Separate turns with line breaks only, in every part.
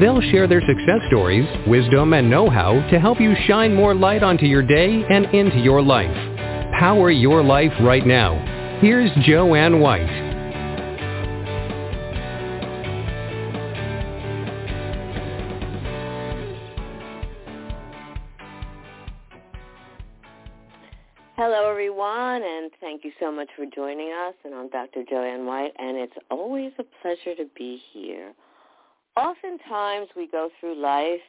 They'll share their success stories, wisdom, and know-how to help you shine more light onto your day and into your life. Power your life right now. Here's Joanne White.
Hello, everyone, and thank you so much for joining us. And I'm Dr. Joanne White, and it's always a pleasure to be here. Oftentimes, we go through life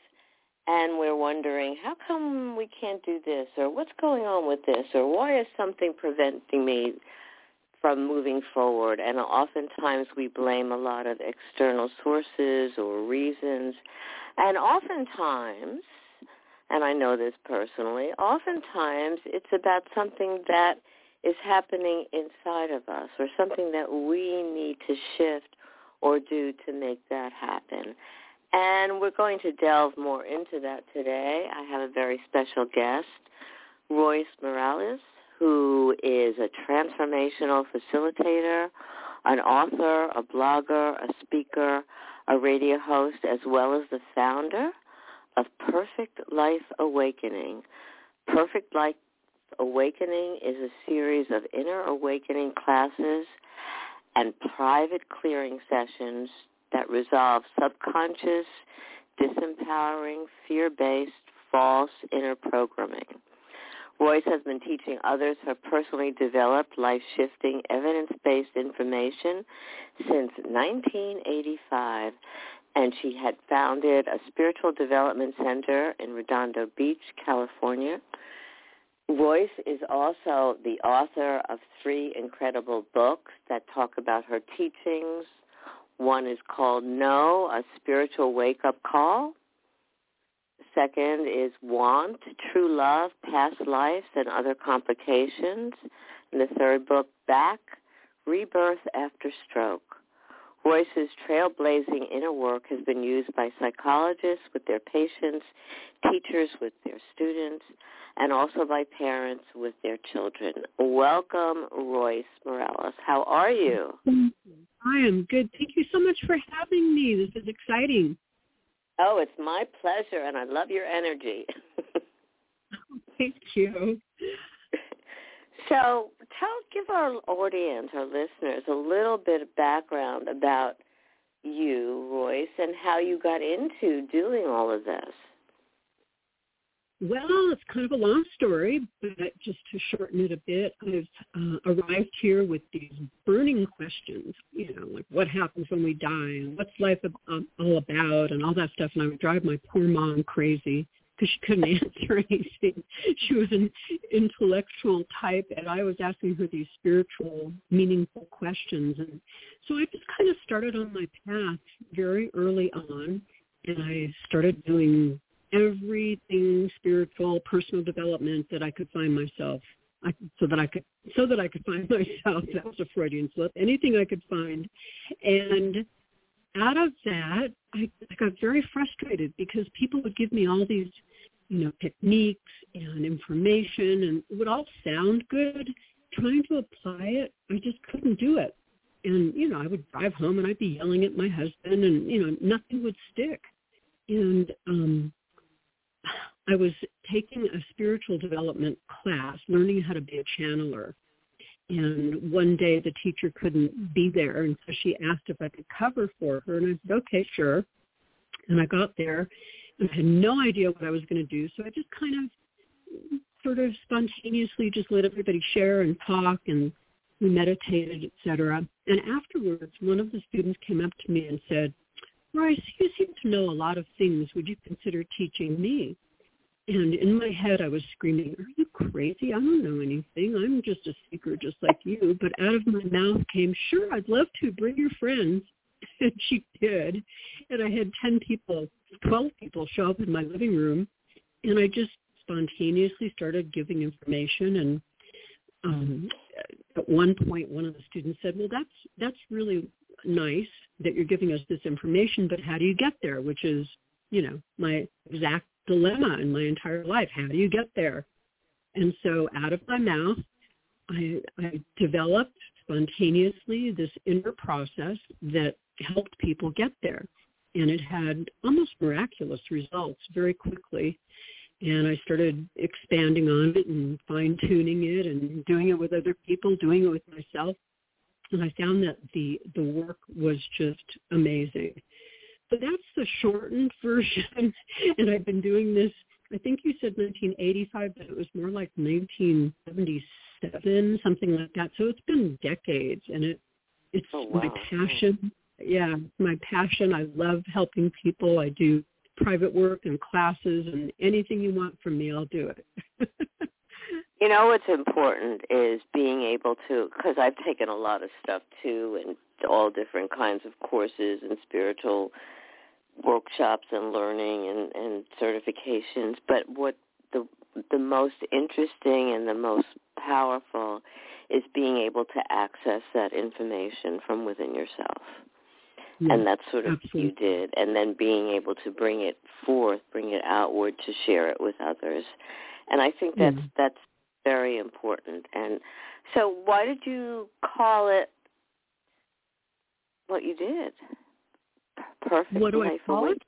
and we're wondering, how come we can't do this, or what's going on with this, or why is something preventing me from moving forward? And oftentimes, we blame a lot of external sources or reasons, and oftentimes and I know this personally, oftentimes it's about something that is happening inside of us or something that we need to shift or do to make that happen. And we're going to delve more into that today. I have a very special guest, Royce Morales, who is a transformational facilitator, an author, a blogger, a speaker, a radio host, as well as the founder of Perfect Life Awakening. Perfect Life Awakening is a series of inner awakening classes and private clearing sessions that resolve subconscious, disempowering, fear-based, false inner programming. Royce has been teaching others her personally developed life-shifting, evidence-based information since 1985 and she had founded a spiritual development center in Redondo Beach, California. Royce is also the author of three incredible books that talk about her teachings. One is called Know, a Spiritual Wake-Up Call. Second is Want, True Love, Past Lives and Other Complications. And the third book, Back, Rebirth After Stroke. Royce's trailblazing inner work has been used by psychologists with their patients, teachers with their students, and also by parents with their children. Welcome, Royce Morales. How are you?
I am good. Thank you so much for having me. This is exciting.
Oh, it's my pleasure, and I love your energy.
Thank you.
So tell, give our audience, our listeners, a little bit of background about you, Royce, and how you got into doing all of this.
Well, it's kind of a long story, but just to shorten it a bit, I've uh, arrived here with these burning questions, you know, like what happens when we die and what's life um, all about and all that stuff. And I would drive my poor mom crazy because she couldn't answer anything. She was an intellectual type, and I was asking her these spiritual, meaningful questions. And so I just kind of started on my path very early on, and I started doing everything spiritual, personal development that I could find myself. I, so that I could so that I could find myself. That was a Freudian slip. Anything I could find, and out of that, I, I got very frustrated because people would give me all these you know, techniques and information and it would all sound good. Trying to apply it, I just couldn't do it. And, you know, I would drive home and I'd be yelling at my husband and, you know, nothing would stick. And um I was taking a spiritual development class, learning how to be a channeler. And one day the teacher couldn't be there, and so she asked if I could cover for her, and I said, okay, sure. And I got there, I had no idea what I was going to do, so I just kind of sort of spontaneously just let everybody share and talk and we meditated, etc. And afterwards, one of the students came up to me and said, Royce, you seem to know a lot of things. Would you consider teaching me? And in my head, I was screaming, are you crazy? I don't know anything. I'm just a seeker just like you. But out of my mouth came, sure, I'd love to. Bring your friends. And she did. And I had 10 people 12 people show up in my living room, and I just spontaneously started giving information and um, at one point one of the students said, well, that's, that's really nice that you're giving us this information, but how do you get there? Which is, you know, my exact dilemma in my entire life. How do you get there? And so out of my mouth, I, I developed spontaneously this inner process that helped people get there. And it had almost miraculous results very quickly. And I started expanding on it and fine-tuning it and doing it with other people, doing it with myself. And I found that the, the work was just amazing. But that's the shortened version. and I've been doing this, I think you said 1985, but it was more like 1977, something like that. So it's been decades and it, it's
oh, wow.
my passion. Yeah, my passion. I love helping people. I do private work and classes and anything you want from me, I'll do it.
you know what's important is being able to, because I've taken a lot of stuff too, and all different kinds of courses and spiritual workshops and learning and, and certifications. But what the the most interesting and the most powerful is being able to access that information from within yourself and that's sort of
absolutely.
you did. And then being able to bring it forth bring it outward to share it with others. And i think that's mm-hmm. that's very important. And so why did you call it what you did? Perfect
what do I call it?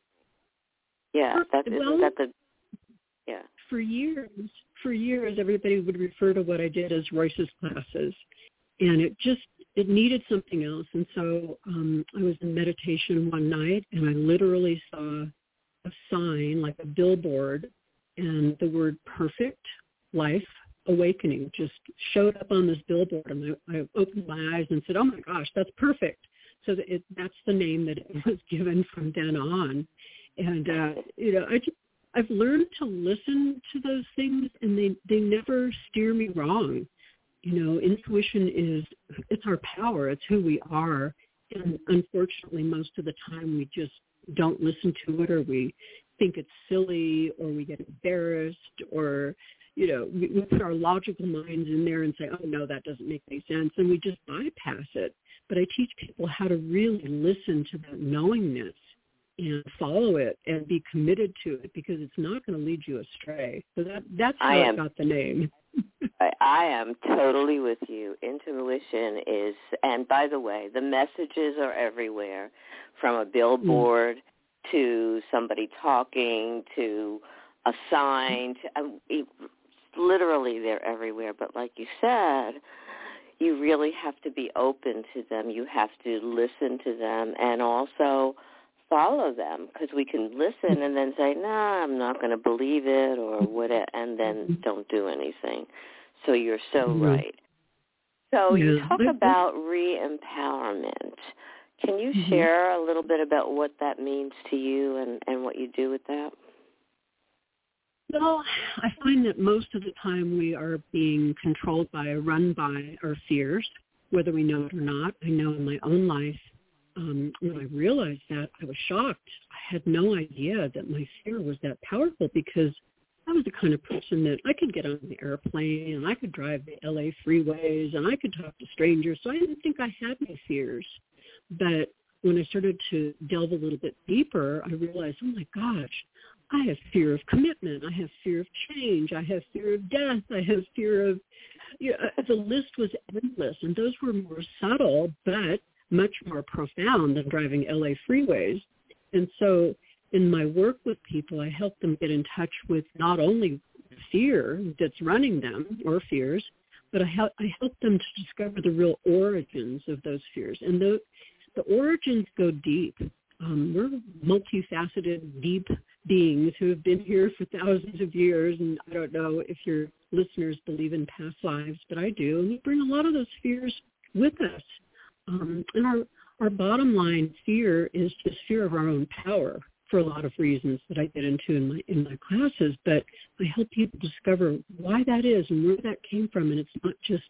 yeah that is
well,
that the yeah.
for years for years everybody would refer to what i did as royce's classes. And it just it needed something else. And so um, I was in meditation one night and I literally saw a sign, like a billboard, and the word perfect life awakening just showed up on this billboard. And I, I opened my eyes and said, oh my gosh, that's perfect. So that it, that's the name that it was given from then on. And, uh, you know, I just, I've learned to listen to those things and they, they never steer me wrong you know, intuition is, it's our power. It's who we are. And unfortunately, most of the time we just don't listen to it or we think it's silly or we get embarrassed or, you know, we, we put our logical minds in there and say, oh, no, that doesn't make any sense. And we just bypass it. But I teach people how to really listen to that knowingness and follow it and be committed to it because it's not going to lead you astray. So that that's how I,
am,
got the name.
I, I am totally with you. Intuition is, and by the way, the messages are everywhere, from a billboard mm. to somebody talking to a sign. To, um, it, literally, they're everywhere. But like you said, you really have to be open to them. You have to listen to them, and also follow them because we can listen and then say, "Nah, I'm not going to believe it," or what, and then
Mm-hmm.
don't do anything. So you're so
Mhm.
right. So you talk about re-empowerment. Can you
Mhm.
share a little bit about what that means to you and and what you do with that?
Well, I find that most of the time we are being controlled by, run by our fears, whether we know it or not. I know in my own life, um, when I realized that, I was shocked. I had no idea that my fear was that powerful because I was the kind of person that I could get on the airplane and I could drive the LA freeways and I could talk to strangers. So I didn't think I had any fears. But when I started to delve a little bit deeper, I realized, oh my gosh, I have fear of commitment. I have fear of change. I have fear of death. I have fear of, you know, the list was endless. And those were more subtle, but much more profound than driving LA freeways. And so in my work with people, I help them get in touch with not only fear that's running them or fears, but I help, I help them to discover the real origins of those fears. And the, the origins go deep. Um, we're multifaceted, deep beings who have been here for thousands of years. And I don't know if your listeners believe in past lives, but I do. And we bring a lot of those fears with us. Um, and our, our bottom line fear is just fear of our own power for a lot of reasons that I get into in my in my classes. But I help people discover why that is and where that came from. And it's not just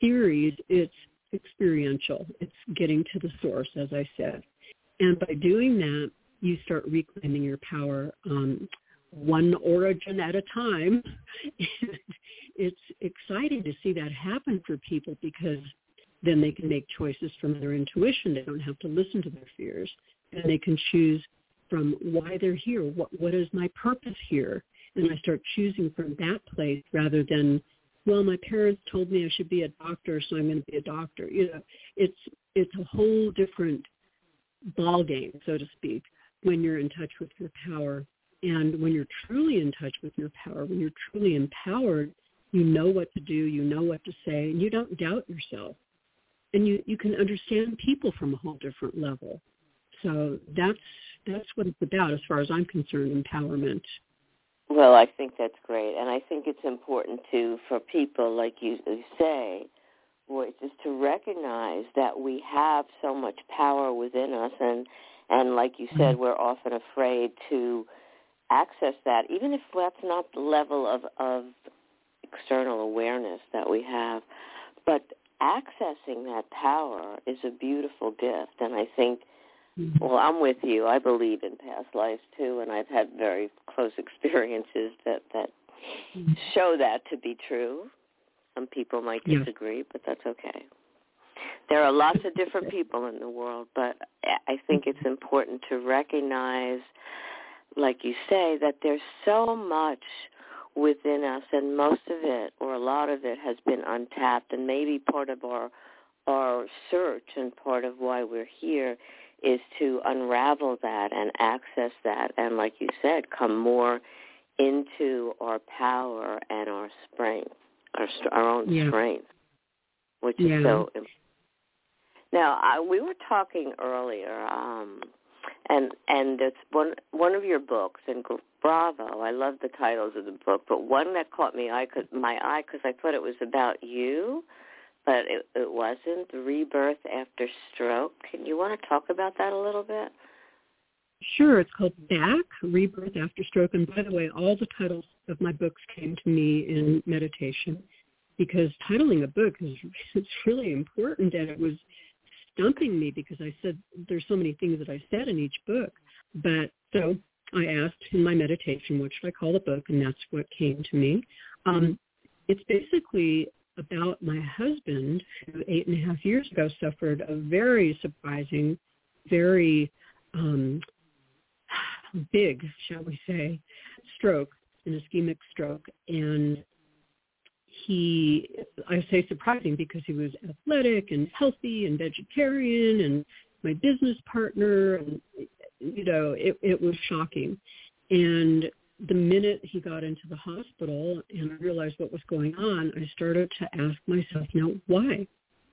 theories; it's experiential. It's getting to the source, as I said. And by doing that, you start reclaiming your power um, one origin at a time. It's exciting to see that happen for people because then they can make choices from their intuition. They don't have to listen to their fears. And they can choose from why they're here. What what is my purpose here? And I start choosing from that place rather than, well, my parents told me I should be a doctor, so I'm going to be a doctor. You know, it's it's a whole different ball game, so to speak, when you're in touch with your power. And when you're truly in touch with your power, when you're truly empowered, you know what to do, you know what to say, and you don't doubt yourself. And you, you can understand people from a whole different level. So that's that's what it's about as far as I'm concerned, empowerment.
Well, I think that's great, and I think it's important too for people, like you say, which is to recognize that we have so much power within us, and and like you said, mm-hmm. we're often afraid to access that, even if that's not the level of of external awareness that we have. But accessing that power is a beautiful gift, and I think Mm-hmm. Well, I'm with you. I believe in past lives too, and I've had very close experiences that that mm-hmm. show that to be true. Some people might disagree, but that's okay. There are lots of different people in the world, but I think it's mm-hmm. important to recognize, like you say, that there's so much within us, and most of it, or a lot of it, has been untapped, and maybe part of our our search and part of why we're here is to unravel that and access that and like you said come more into our power and our strength our our own yeah. strength which yeah. is so important. now I, we were talking earlier um and and it's one one of your books and bravo i love the titles of the book but one that caught me eye my eye because i thought it was about you but it, it wasn't rebirth after stroke. Can you want to talk about that a little bit?
Sure. It's called Back, Rebirth After Stroke. And by the way, all the titles of my books came to me in meditation because titling a book is it's really important and it was stumping me because I said there's so many things that I said in each book. But so I asked in my meditation, what should I call the book? And that's what came to me. Um, it's basically about my husband who eight and a half years ago suffered a very surprising, very um, big, shall we say, stroke, an ischemic stroke. And he, I say surprising because he was athletic and healthy and vegetarian and my business partner and, you know, it, it was shocking. And the minute he got into the hospital and I realized what was going on, I started to ask myself, now why?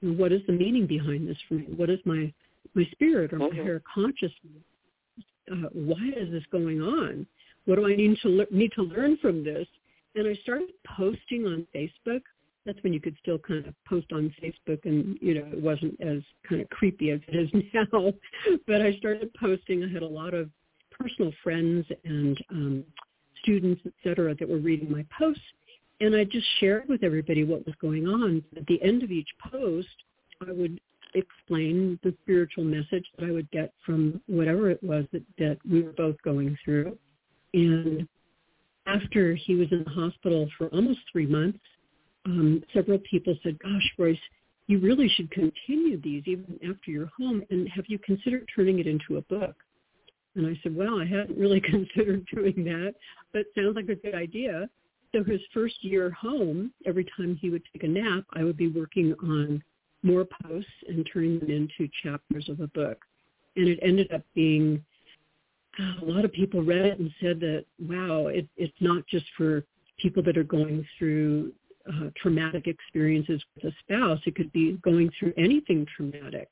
what is the meaning behind this for me? What is my my spirit or my mm-hmm. higher consciousness? Uh, why is this going on? What do I need to le- need to learn from this? And I started posting on Facebook. That's when you could still kind of post on Facebook, and you know it wasn't as kind of creepy as it is now. but I started posting. I had a lot of personal friends and um, students, et cetera, that were reading my posts. And I just shared with everybody what was going on. At the end of each post, I would explain the spiritual message that I would get from whatever it was that, that we were both going through. And after he was in the hospital for almost three months, um, several people said, gosh, Royce, you really should continue these even after you're home. And have you considered turning it into a book? And I said, well, I hadn't really considered doing that, but sounds like a good idea. So his first year home, every time he would take a nap, I would be working on more posts and turning them into chapters of a book. And it ended up being a lot of people read it and said that, wow, it, it's not just for people that are going through uh, traumatic experiences with a spouse. It could be going through anything traumatic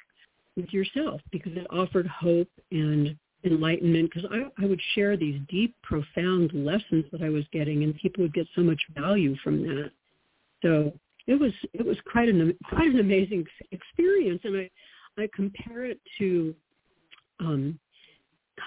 with yourself because it offered hope and enlightenment because I, I would share these deep, profound lessons that I was getting, and people would get so much value from that. So it was it was quite an quite an amazing experience, and I I compare it to um,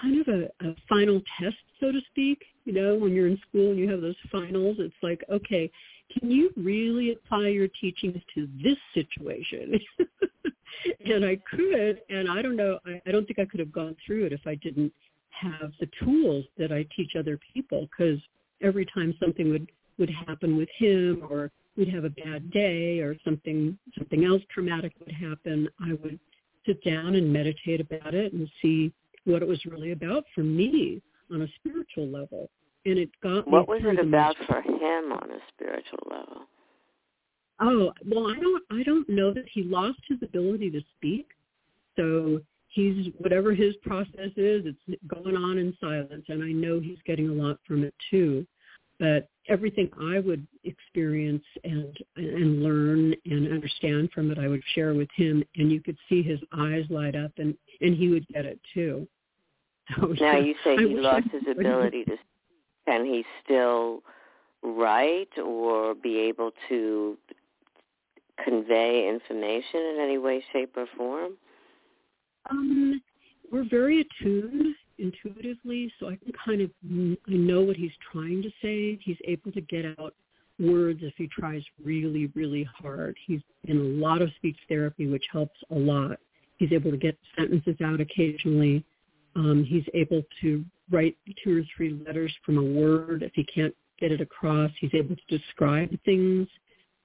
kind of a, a final test, so to speak. You know, when you're in school and you have those finals, it's like, okay, can you really apply your teachings to this situation? and I could, and I don't know, I, I don't think I could have gone through it if I didn't have the tools that I teach other people because every time something would would happen with him or we'd have a bad day or something something else traumatic would happen, I would sit down and meditate about it and see what it was really about for me on a spiritual level. And it got me.
what was
it
about for him on a spiritual level?
Oh well, I don't I don't know that he lost his ability to speak. So he's whatever his process is, it's going on in silence, and I know he's getting a lot from it too. But everything I would experience and and learn and understand from it, I would share with him, and you could see his eyes light up, and and he would get it too.
So, now you say he lost his ability to. Can he still write or be able to convey information in any way, shape, or form?
Um, we're very attuned intuitively, so I can kind of I know what he's trying to say. He's able to get out words if he tries really, really hard. He's in a lot of speech therapy, which helps a lot. He's able to get sentences out occasionally. Um, he's able to write two or three letters from a word. If he can't get it across, he's able to describe things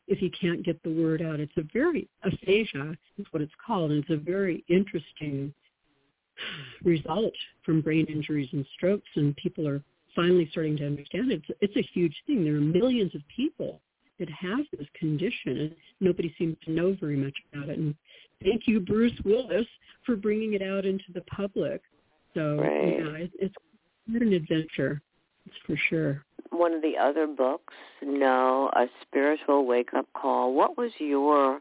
if he can't get the word out. It's a very aphasia is what it's called, and it's a very interesting result from brain injuries and strokes, and people are finally starting to understand it. It's, it's a huge thing. There are millions of people that have this condition, and nobody seems to know very much about it. And thank you, Bruce Willis, for bringing it out into the public. So
right.
yeah, it, it's quite an adventure. That's for sure.
One of the other books, Know, a spiritual wake-up call. What was your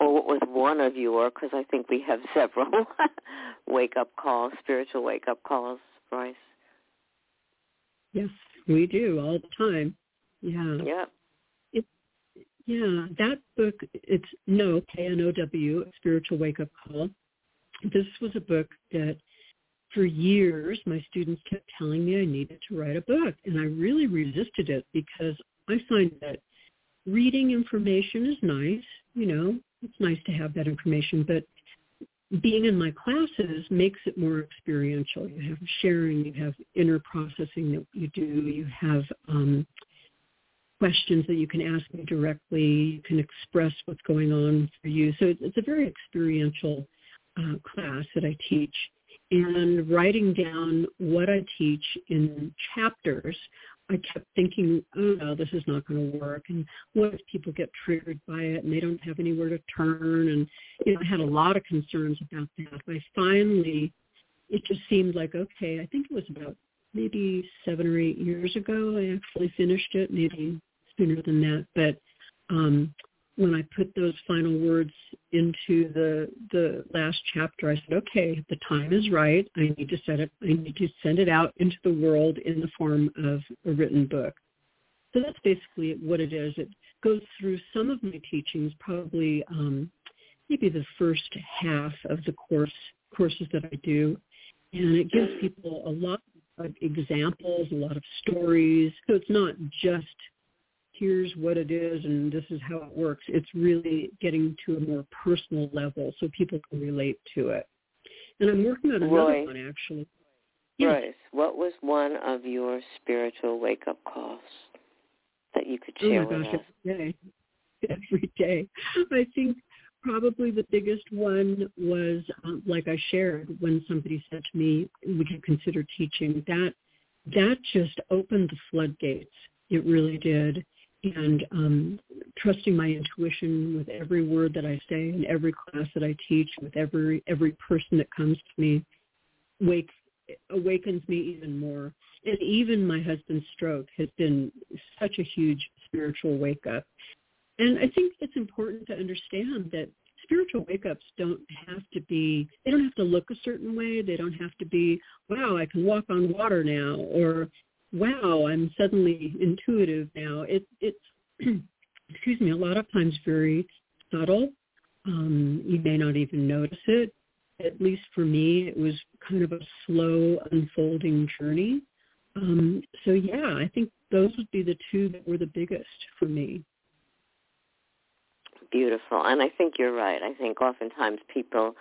or what was one of your, because I think we have several wake-up calls, spiritual wake-up calls, Royce?
Yes, we do all the time. Yeah.
Yeah.
It, yeah, that book, it's Know, K-N-O-W, Spiritual Wake-Up Call. This was a book that for years my students kept telling me I needed to write a book, and I really resisted it because I find that reading information is nice, you know, it's nice to have that information, but being in my classes makes it more experiential. You have sharing, you have inner processing that you do, you have um, questions that you can ask me directly, you can express what's going on for you. So it's, a very experiential uh, class that I teach. And writing down what I teach in chapters I kept thinking, oh no, this is not going to work. And what if people get triggered by it and they don't have anywhere to turn? And you know, I had a lot of concerns about that. But I finally, it just seemed like okay. I think it was about maybe seven or eight years ago. I actually finished it, maybe sooner than that. But um, when I put those final words into the the last chapter, I said, okay, the time is right. I need to set it. I need to send it out into the world in the form of a written book. So that's basically what it is. It goes through some of my teachings, probably um, maybe the first half of the course courses that I do, and it gives people a lot of examples, a lot of stories. So it's not just here's what it is and this is how it works. It's really getting to a more personal level so people can relate to it. And I'm working on another
Roy,
one actually.
Yes. Royce, what was one of your spiritual wake-up calls that you could share
oh my
gosh,
us? Every day. Every day. I think probably the biggest one was, um, like I shared, when somebody said to me, would you consider teaching? That, that just opened the floodgates. It really did and um, trusting my intuition with every word that I say in every class that I teach, with every every person that comes to me, wakes awakens me even more. And even my husband's stroke has been such a huge spiritual wake up. And I think it's important to understand that spiritual wake ups don't have to be they don't have to look a certain way they don't have to be wow i can walk on water now or wow, I'm suddenly intuitive now. It, it's, excuse me, a lot of times very subtle. Um, you may not even notice it. At least for me, it was kind of a slow unfolding journey. Um, so yeah, I think those would be the two that were the biggest for me.
Beautiful. And I think you're right. I think oftentimes people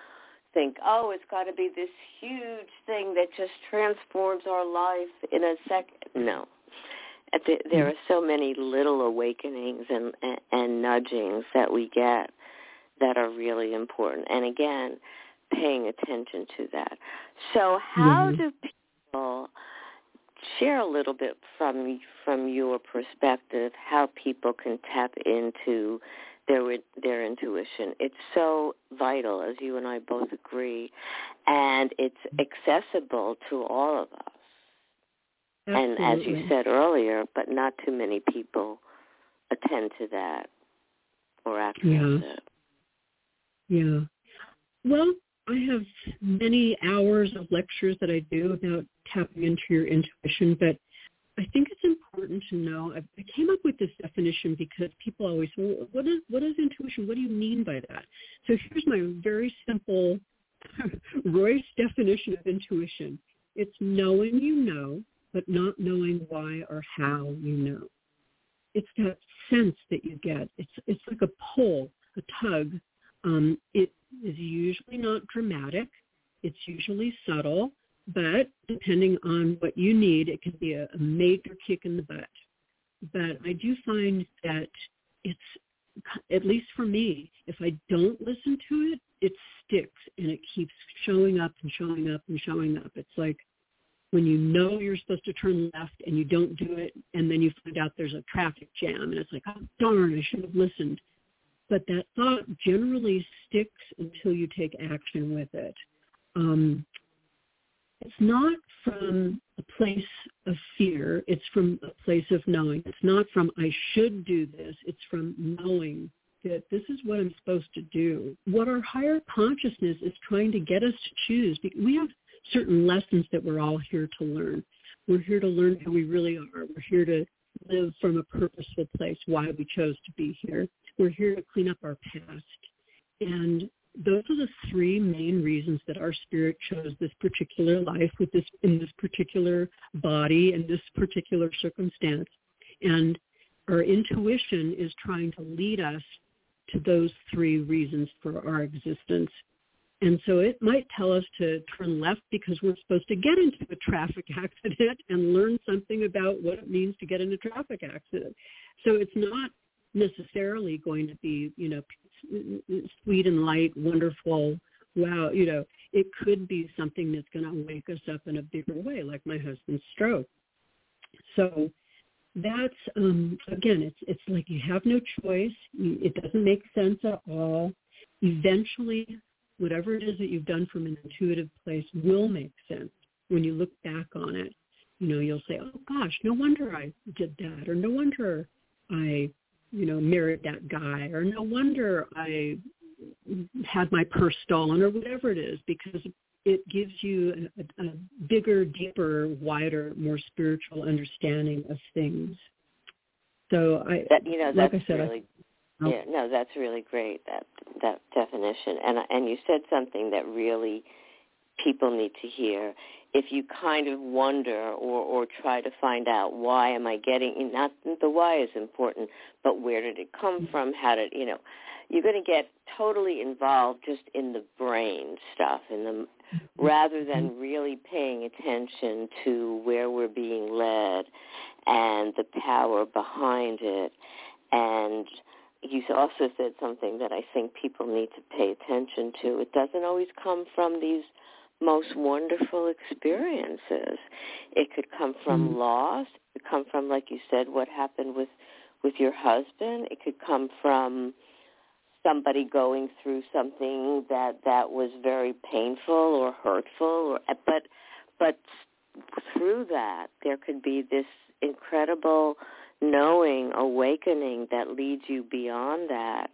think, oh, it's got to be this huge thing that just transforms our life in a second. No. There are so many little awakenings and, and, and nudgings that we get that are really important. And again, paying attention to that. So how mm-hmm. do people share a little bit from from your perspective how people can tap into their their intuition. It's so vital, as you and I both agree, and it's mm-hmm. accessible to all of us.
Absolutely.
And as you said earlier, but not too many people attend to that or access
yeah.
it.
Yeah. Well, I have many hours of lectures that I do about tapping into your intuition, but I think it's important to know. I, came up with this definition because people always, well, what is what is intuition? What do you mean by that? So here's my very simple Royce definition of intuition. It's knowing you know, but not knowing why or how you know. It's that sense that you get. It's it's like a pull, a tug. Um, it is usually not dramatic. It's usually subtle but depending on what you need, it can be a, a major kick in the butt. But I do find that it's, at least for me, if I don't listen to it, it sticks and it keeps showing up and showing up and showing up. It's like when you know you're supposed to turn left and you don't do it and then you find out there's a traffic jam and it's like, oh darn, I should have listened. But that thought generally sticks until you take action with it. Um, it's not from a place of fear. It's from a place of knowing. It's not from I should do this. It's from knowing that this is what I'm supposed to do. What our higher consciousness is trying to get us to choose. We have certain lessons that we're all here to learn. We're here to learn who we really are. We're here to live from a purposeful place, why we chose to be here. We're here to clean up our past. And those are the three main reasons that our spirit chose this particular life with this in this particular body in this particular circumstance. And our intuition is trying to lead us to those three reasons for our existence. And so it might tell us to turn left because we're supposed to get into a traffic accident and learn something about what it means to get in a traffic accident. So it's not necessarily going to be you know sweet and light, wonderful. Wow, you know, it could be something that's going to wake us up in a bigger way, like my husband's stroke. So that's um, again, it's it's like you have no choice. It doesn't make sense at all. Eventually, whatever it is that you've done from an intuitive place will make sense when you look back on it. You know, you'll say, "Oh gosh, no wonder I did that," or "No wonder I you know, married that guy, or no wonder I had my purse stolen, or whatever it is, because it gives you a, a bigger, deeper, wider, more spiritual understanding of things. So I,
that, you know,
like
that's
I said,
really,
I,
yeah, no, that's really great that that definition, and and you said something that really people need to hear if you kind of wonder or or try to find out why am I getting not the why is important, but where did it come mm-hmm. from? How did you know? You're going to get totally involved just in the brain stuff, in the mm-hmm. rather than
mm-hmm.
really paying attention to where we're being led and the power behind it. And you also said something that I think people need to pay attention to. It doesn't always come from these most wonderful experiences. It could come from mm. loss. It could come from, like you said, what happened with with your husband. It could come from somebody going through something that that was very painful or hurtful. Or but but through that, there could be this incredible knowing, awakening that leads you beyond that.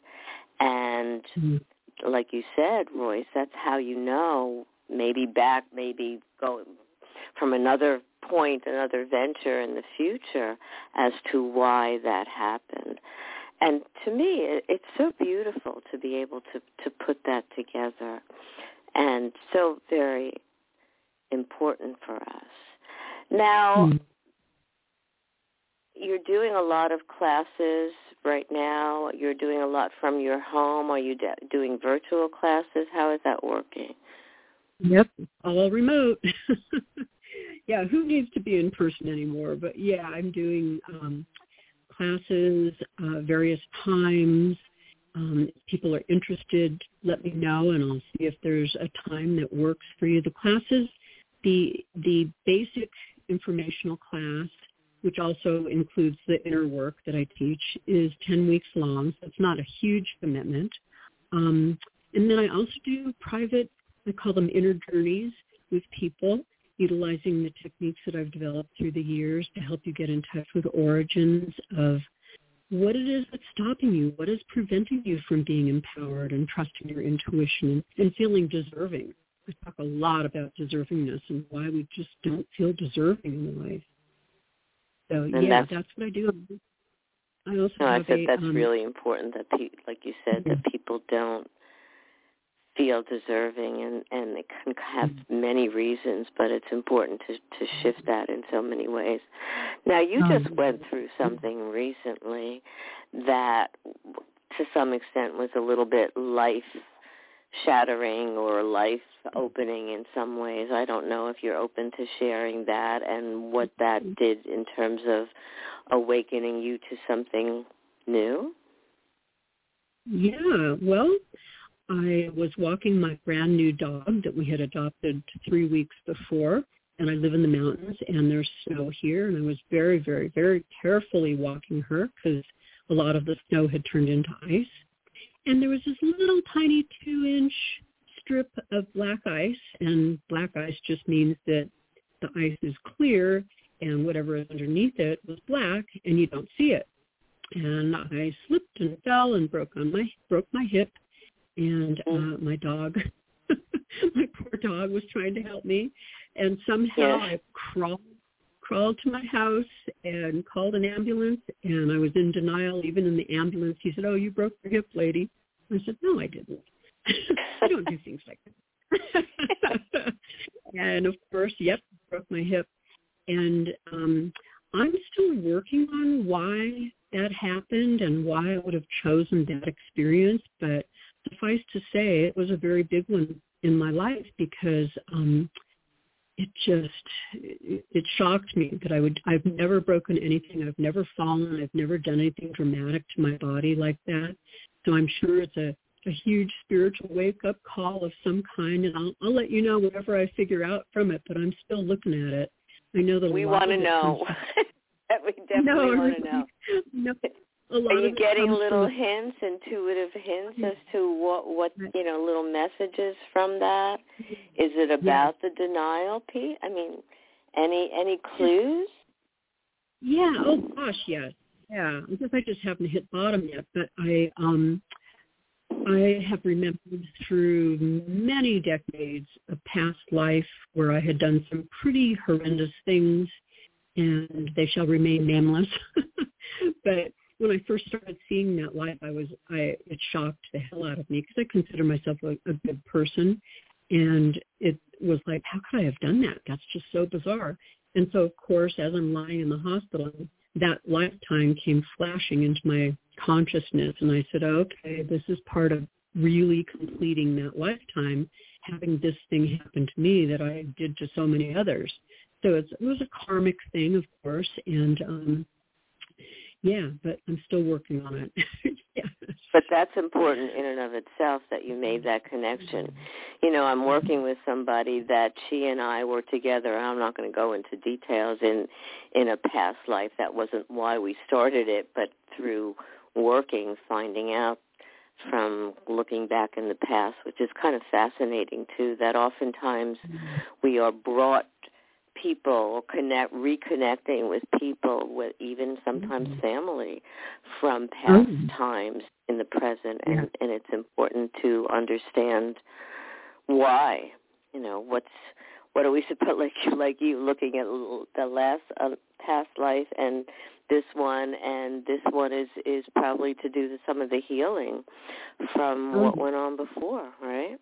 And mm. like you said, Royce, that's how you know maybe back, maybe go from another point, another venture in the future as to why that happened. And to me, it, it's so beautiful to be able to, to put that together and so very important for us. Now, mm you're doing a lot of classes right now. You're doing a lot from your home. Are you doing virtual classes? How is that working?
Yep, all remote. yeah, who needs to be in person anymore? But yeah, I'm doing um, classes, uh, various times. Um, if people are interested, let me know, and I'll see if there's a time that works for you. The classes, the the basic informational class which also includes the inner work that I teach, is 10 weeks long. So it's not a huge commitment. Um, and then I also do private, I call them inner journeys with people, utilizing the techniques that I've developed through the years to help you get in touch with origins of what it is that's stopping you, what is preventing you from being empowered and trusting your intuition and, feeling deserving. I talk a lot about deservingness and why we just don't feel deserving in life. So and yeah, that's, that's, what I do. I also
no,
I
said
a,
that's
um,
really important that pe- like you said mm-hmm. that people don't feel deserving and and it can have mm-hmm. many reasons but it's important to to shift that in so many ways now you just went through something recently that to some extent was a little bit life shattering or life opening in some ways. I don't know if you're open to sharing that and what that mm-hmm. did in terms of awakening you to something new.
Yeah, well, I was walking my brand new dog that we had adopted three weeks before, and I live in the mountains, and there's snow here, and I was very, very, very carefully walking her because a lot of the snow had turned into ice and there was this little tiny two-inch strip of black ice, and black ice just means that the ice is clear and whatever is underneath it was black and you don't see it. And I slipped and fell and broke on my broke my hip and uh my dog my poor dog was trying to help me and somehow I crawled crawled to my house and called an ambulance and I was in denial even in the ambulance. He said, Oh, you broke your hip, lady. I said, No, I didn't. I don't do things like that. and of course, yep, broke my hip. And um I'm still working on why that happened and why I would have chosen that experience, but suffice to say it was a very big one in my life because um it just it, it shocked me that I would I've never broken anything. I've never fallen. I've never done anything dramatic to my body like that. So I'm sure it's a a huge spiritual wake up call of some kind and I'll I'll let you know whatever I figure out from it, but I'm still looking at it. I know that
we want to know. we definitely no, want to know.
No,
a lot Are you getting little hints, intuitive hints as to what what you know, little messages from that? Is it about the denial, Pete? I mean, any any clues?
Yeah. Oh gosh, yes. Yeah. I guess I just haven't hit bottom yet, but I um I have remembered through many decades of past life where I had done some pretty horrendous things and they shall remain nameless. but when I first started seeing that life, I was I it shocked the hell out of me because I consider myself a, a good person, and it was like, how could I have done that? That's just so bizarre. And so, of course, as I'm lying in the hospital, that lifetime came flashing into my consciousness, and I said, okay, this is part of really completing that lifetime, having this thing happen to me that I did to so many others. So it was a karmic thing, of course, and um, yeah, but I'm still working on it. yes.
But that's important in and of itself that you made that connection. You know, I'm working with somebody that she and I were together. I'm not going to go into details in in a past life. That wasn't why we started it, but through working, finding out from looking back in the past, which is kind of fascinating too. That oftentimes mm-hmm. we are brought people, connect, reconnecting with people, with even sometimes mm-hmm. family from past mm-hmm. times in the present, and,
yeah.
and it's important to understand why. You know, what's what are we supposed like like you looking at the last uh, past life and this one, and this one is is probably to do the, some of the healing from mm-hmm. what went on before, right?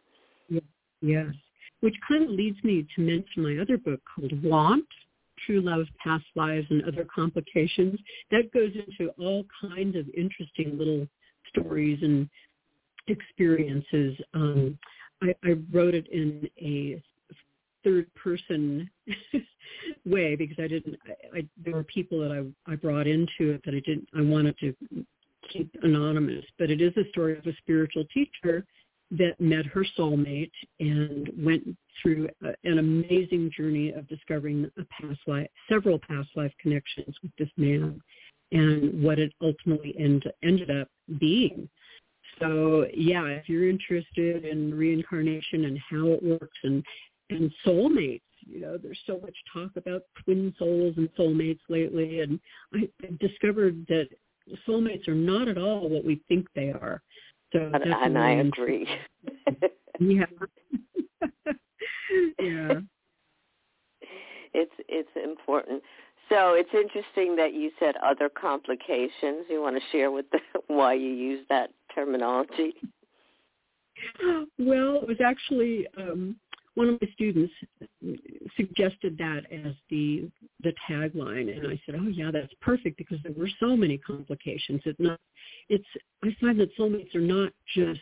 Yes which kind of leads me to mention my other book called Want, true love, past lives, and other complications. That goes into all kinds of interesting little stories and experiences. Um, I, I wrote it in a third person way because I didn't. I, I, there were people that I I brought into it that I didn't. I wanted to keep anonymous, but it is a story of a spiritual teacher that met her soulmate and went through an amazing journey of discovering a past life, several past life connections with this man, and what it ultimately end, ended up being. So yeah, if you're interested in reincarnation and how it works and and soulmates, you know, there's so much talk about twin souls and soulmates lately, and I discovered that soulmates are not at all what we think they are. So
and, and I agree.
yeah. yeah.
It's it's important. So it's interesting that you said other complications. You want to share with the, why you use that terminology?
Well, it was actually um, one of my students suggested that as the the tagline, and I said, "Oh yeah, that's perfect because there were so many complications. It's not. It's. I find that soulmates are not just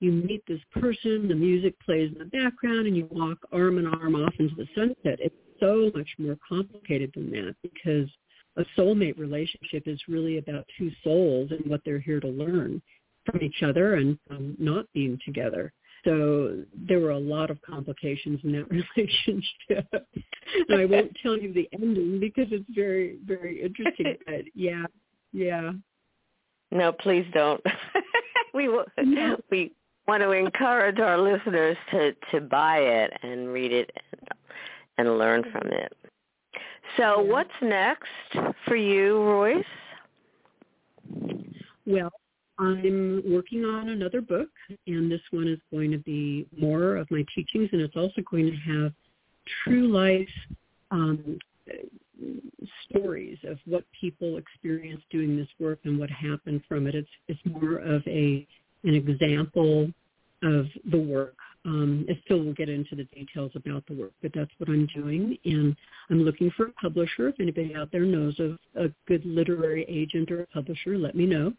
you meet this person, the music plays in the background, and you walk arm in arm off into the sunset. It's so much more complicated than that because a soulmate relationship is really about two souls and what they're here to learn from each other and from not being together. So there were a lot of complications in that relationship. and I won't tell you the ending because it's very, very interesting. But yeah, yeah.
No, please don't. we no. we want to encourage our listeners to to buy it and read it and, and learn from it. So, yeah. what's next for you, Royce?
Well, I'm working on another book, and this one is going to be more of my teachings, and it's also going to have true life um, stories of what people experience doing this work and what happened from it. It's it's more of a an example of the work. Um, I still will get into the details about the work, but that's what I'm doing, and I'm looking for a publisher. If anybody out there knows of a good literary agent or a publisher, let me know.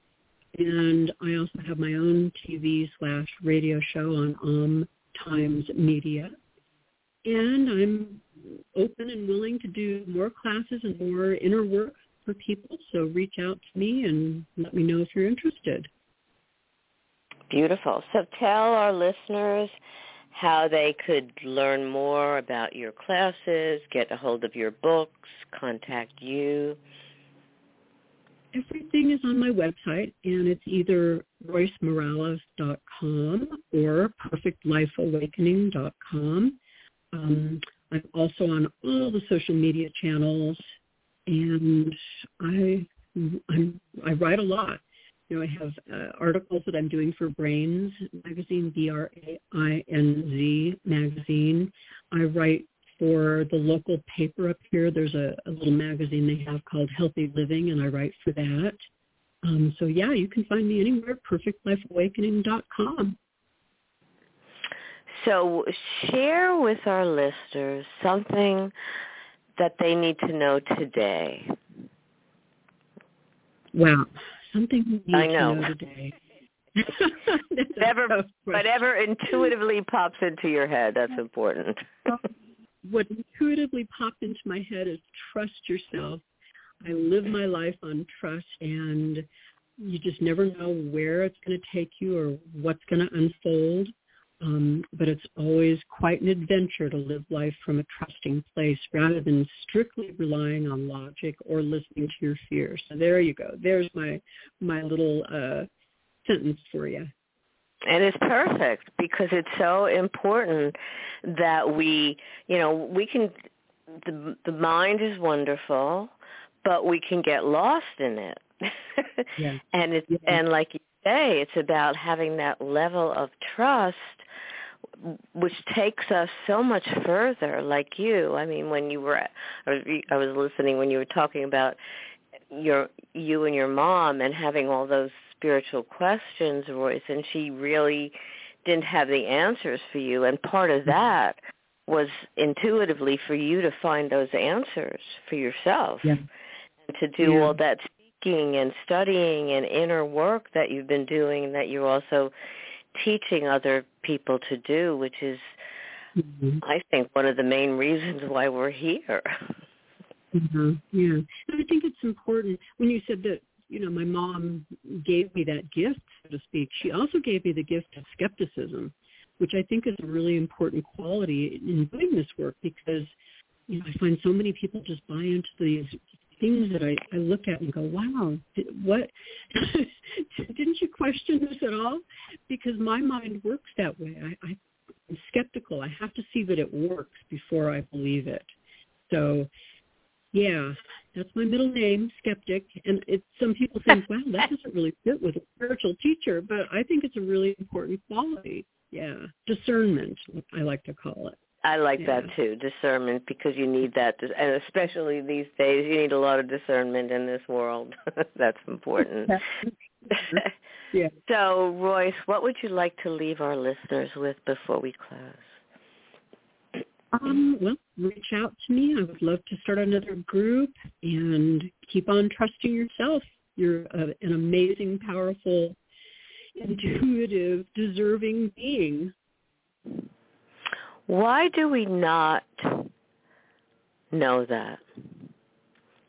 And I also have my own TV slash radio show on Om Times Media. And I'm open and willing to do more classes and more inner work for people. So reach out to me and let me know if you're interested.
Beautiful. So tell our listeners how they could learn more about your classes, get a hold of your books, contact you
everything is on my website, and it's either roycemorales.com or perfectlifeawakening.com. Um, I'm also on all the social media channels, and I I'm, I write a lot. You know, I have uh, articles that I'm doing for Brainz magazine, B-R-A-I-N-Z magazine. I write for the local paper up here. There's a, a little magazine they have called Healthy Living, and I write for that. Um, so yeah, you can find me anywhere, perfectlifeawakening.com.
So share with our listeners something that they need to know today.
Wow, something you need
I know.
to know today.
whatever, whatever intuitively pops into your head, that's important
what intuitively popped into my head is trust yourself. I live my life on trust and you just never know where it's going to take you or what's going to unfold. Um, but it's always quite an adventure to live life from a trusting place rather than strictly relying on logic or listening to your fears. So there you go. There's my my little uh, sentence for you.
And it's perfect because it's so important that we, you know, we can, the, the mind is wonderful, but we can get lost in it.
yeah.
and it's,
yeah.
and like you say, it's about having that level of trust which takes us so much further like you i mean when you were i was listening when you were talking about your you and your mom and having all those spiritual questions, Royce, and she really didn't have the answers for you. And part of that was intuitively for you to find those answers for yourself
yeah.
and to do
Yeah.
all that speaking and studying and inner work that you've been doing that you're also teaching other people to do, which is
Mhm.
I think one of the main reasons why we're here.
hmm Yeah, and I think it's important when you said that. You know, my mom gave me that gift, so to speak. She also gave me the gift of skepticism, which I think is a really important quality in doing this work because, you know, I find so many people just buy into these things that I, I look at and go, wow, what? Didn't you question this at all? Because my mind works that way. I, I, I'm skeptical. I have to see that it works before I believe it. So yeah, that's my middle name, skeptic. And it, some people think, wow, that doesn't really fit with a spiritual teacher, but I think it's a really important quality. Yeah, discernment, I like to call it.
I like
Yeah.
that too, discernment, because you need that, and especially these days, you need a lot of discernment in this world. That's important.
Yeah.
So, Royce, what would you like to leave our listeners with before we close?
Um, well, reach out to me. I would love to start another group and keep on trusting yourself. You're a, an amazing, powerful, intuitive, deserving being.
Why do we not know that?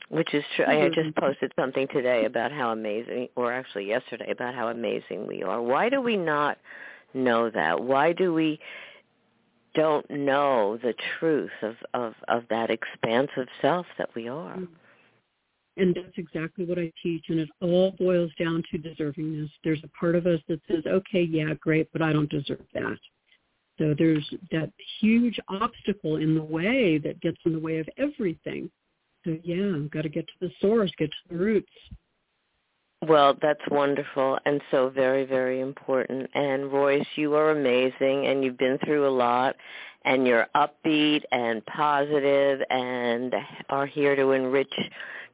Which is true. I just posted something today about how amazing, or actually yesterday, about how amazing we are. Why do we not know that? Why do we don't know the truth of, of, of that expansive self that we are? Mm-hmm.
And that's exactly what I teach, and it all boils down to deservingness. There's a part of us that says, okay, yeah, great, but I don't deserve that. So there's that huge obstacle in the way that gets in the way of everything. So yeah, I've got to get to the source, get to the roots.
Well, that's wonderful and so very, very important. And Royce, you are amazing and you've been through a lot and you're upbeat and positive and are here to enrich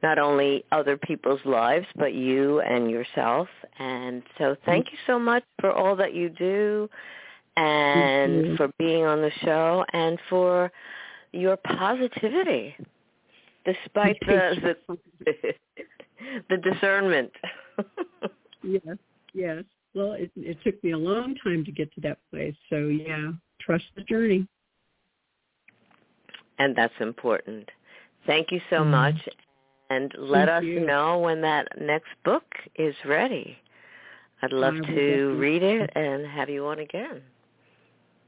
not only other people's lives but you and yourself. And so thank you so much for all that you do and for being on the show and for your positivity despite the the, the discernment.
yes, yes. Well, it, it took me a long time to get to that place. So yeah, trust the journey.
and that's important. Thank you so
Mhm.
much. And let
Thank
us
you.
know when that next book is ready. I'd love
I
to read it and have you on again.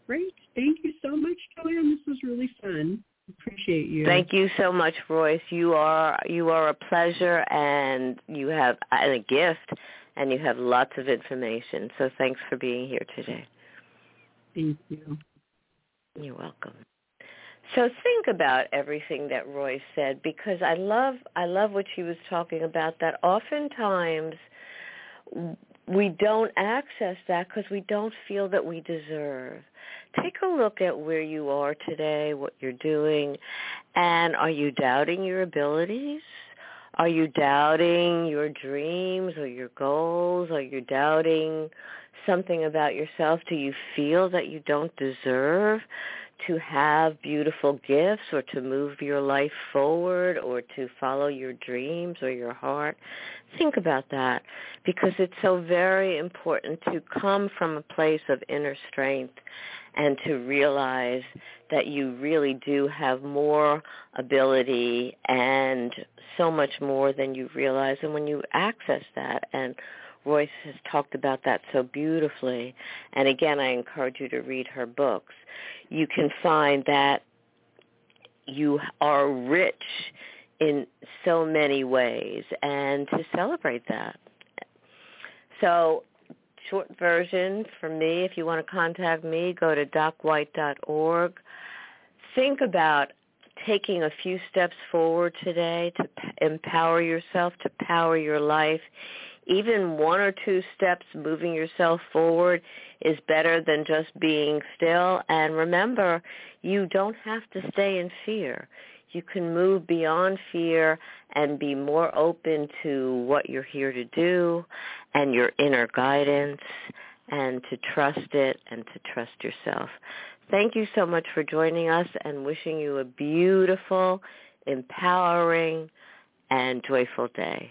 Great. Thank you so much, Joanne. This was really fun. Appreciate you.
Thank you so much, Royce. You are you are a pleasure and you have and a gift and you have lots of information. So thanks for being here today.
Thank you.
You're welcome. So think about everything that Roy said because I love I love what she was talking about that oftentimes we don't access that because we don't feel that we deserve. Take a look at where you are today, what you're doing, and are you doubting your abilities? Are you doubting your dreams or your goals? Are you doubting something about yourself? Do you feel that you don't deserve to have beautiful gifts or to move your life forward or to follow your dreams or your heart? Think about that because it's so very important to come from a place of inner strength and to realize that you really do have more ability and so much more than you realize. And when you access that, and Royce has talked about that so beautifully, and again, I encourage you to read her books, you can find that you are rich in so many ways and to celebrate that. So short version for me, if you want to contact me, go to docwhite.org. Think about taking a few steps forward today to empower yourself, to power your life. Even one or two steps moving yourself forward is better than just being still. And remember, you don't have to stay in fear. You can move beyond fear and be more open to what you're here to do and your inner guidance and to trust it and to trust yourself. Thank you so much for joining us and wishing you a beautiful, empowering, and joyful day.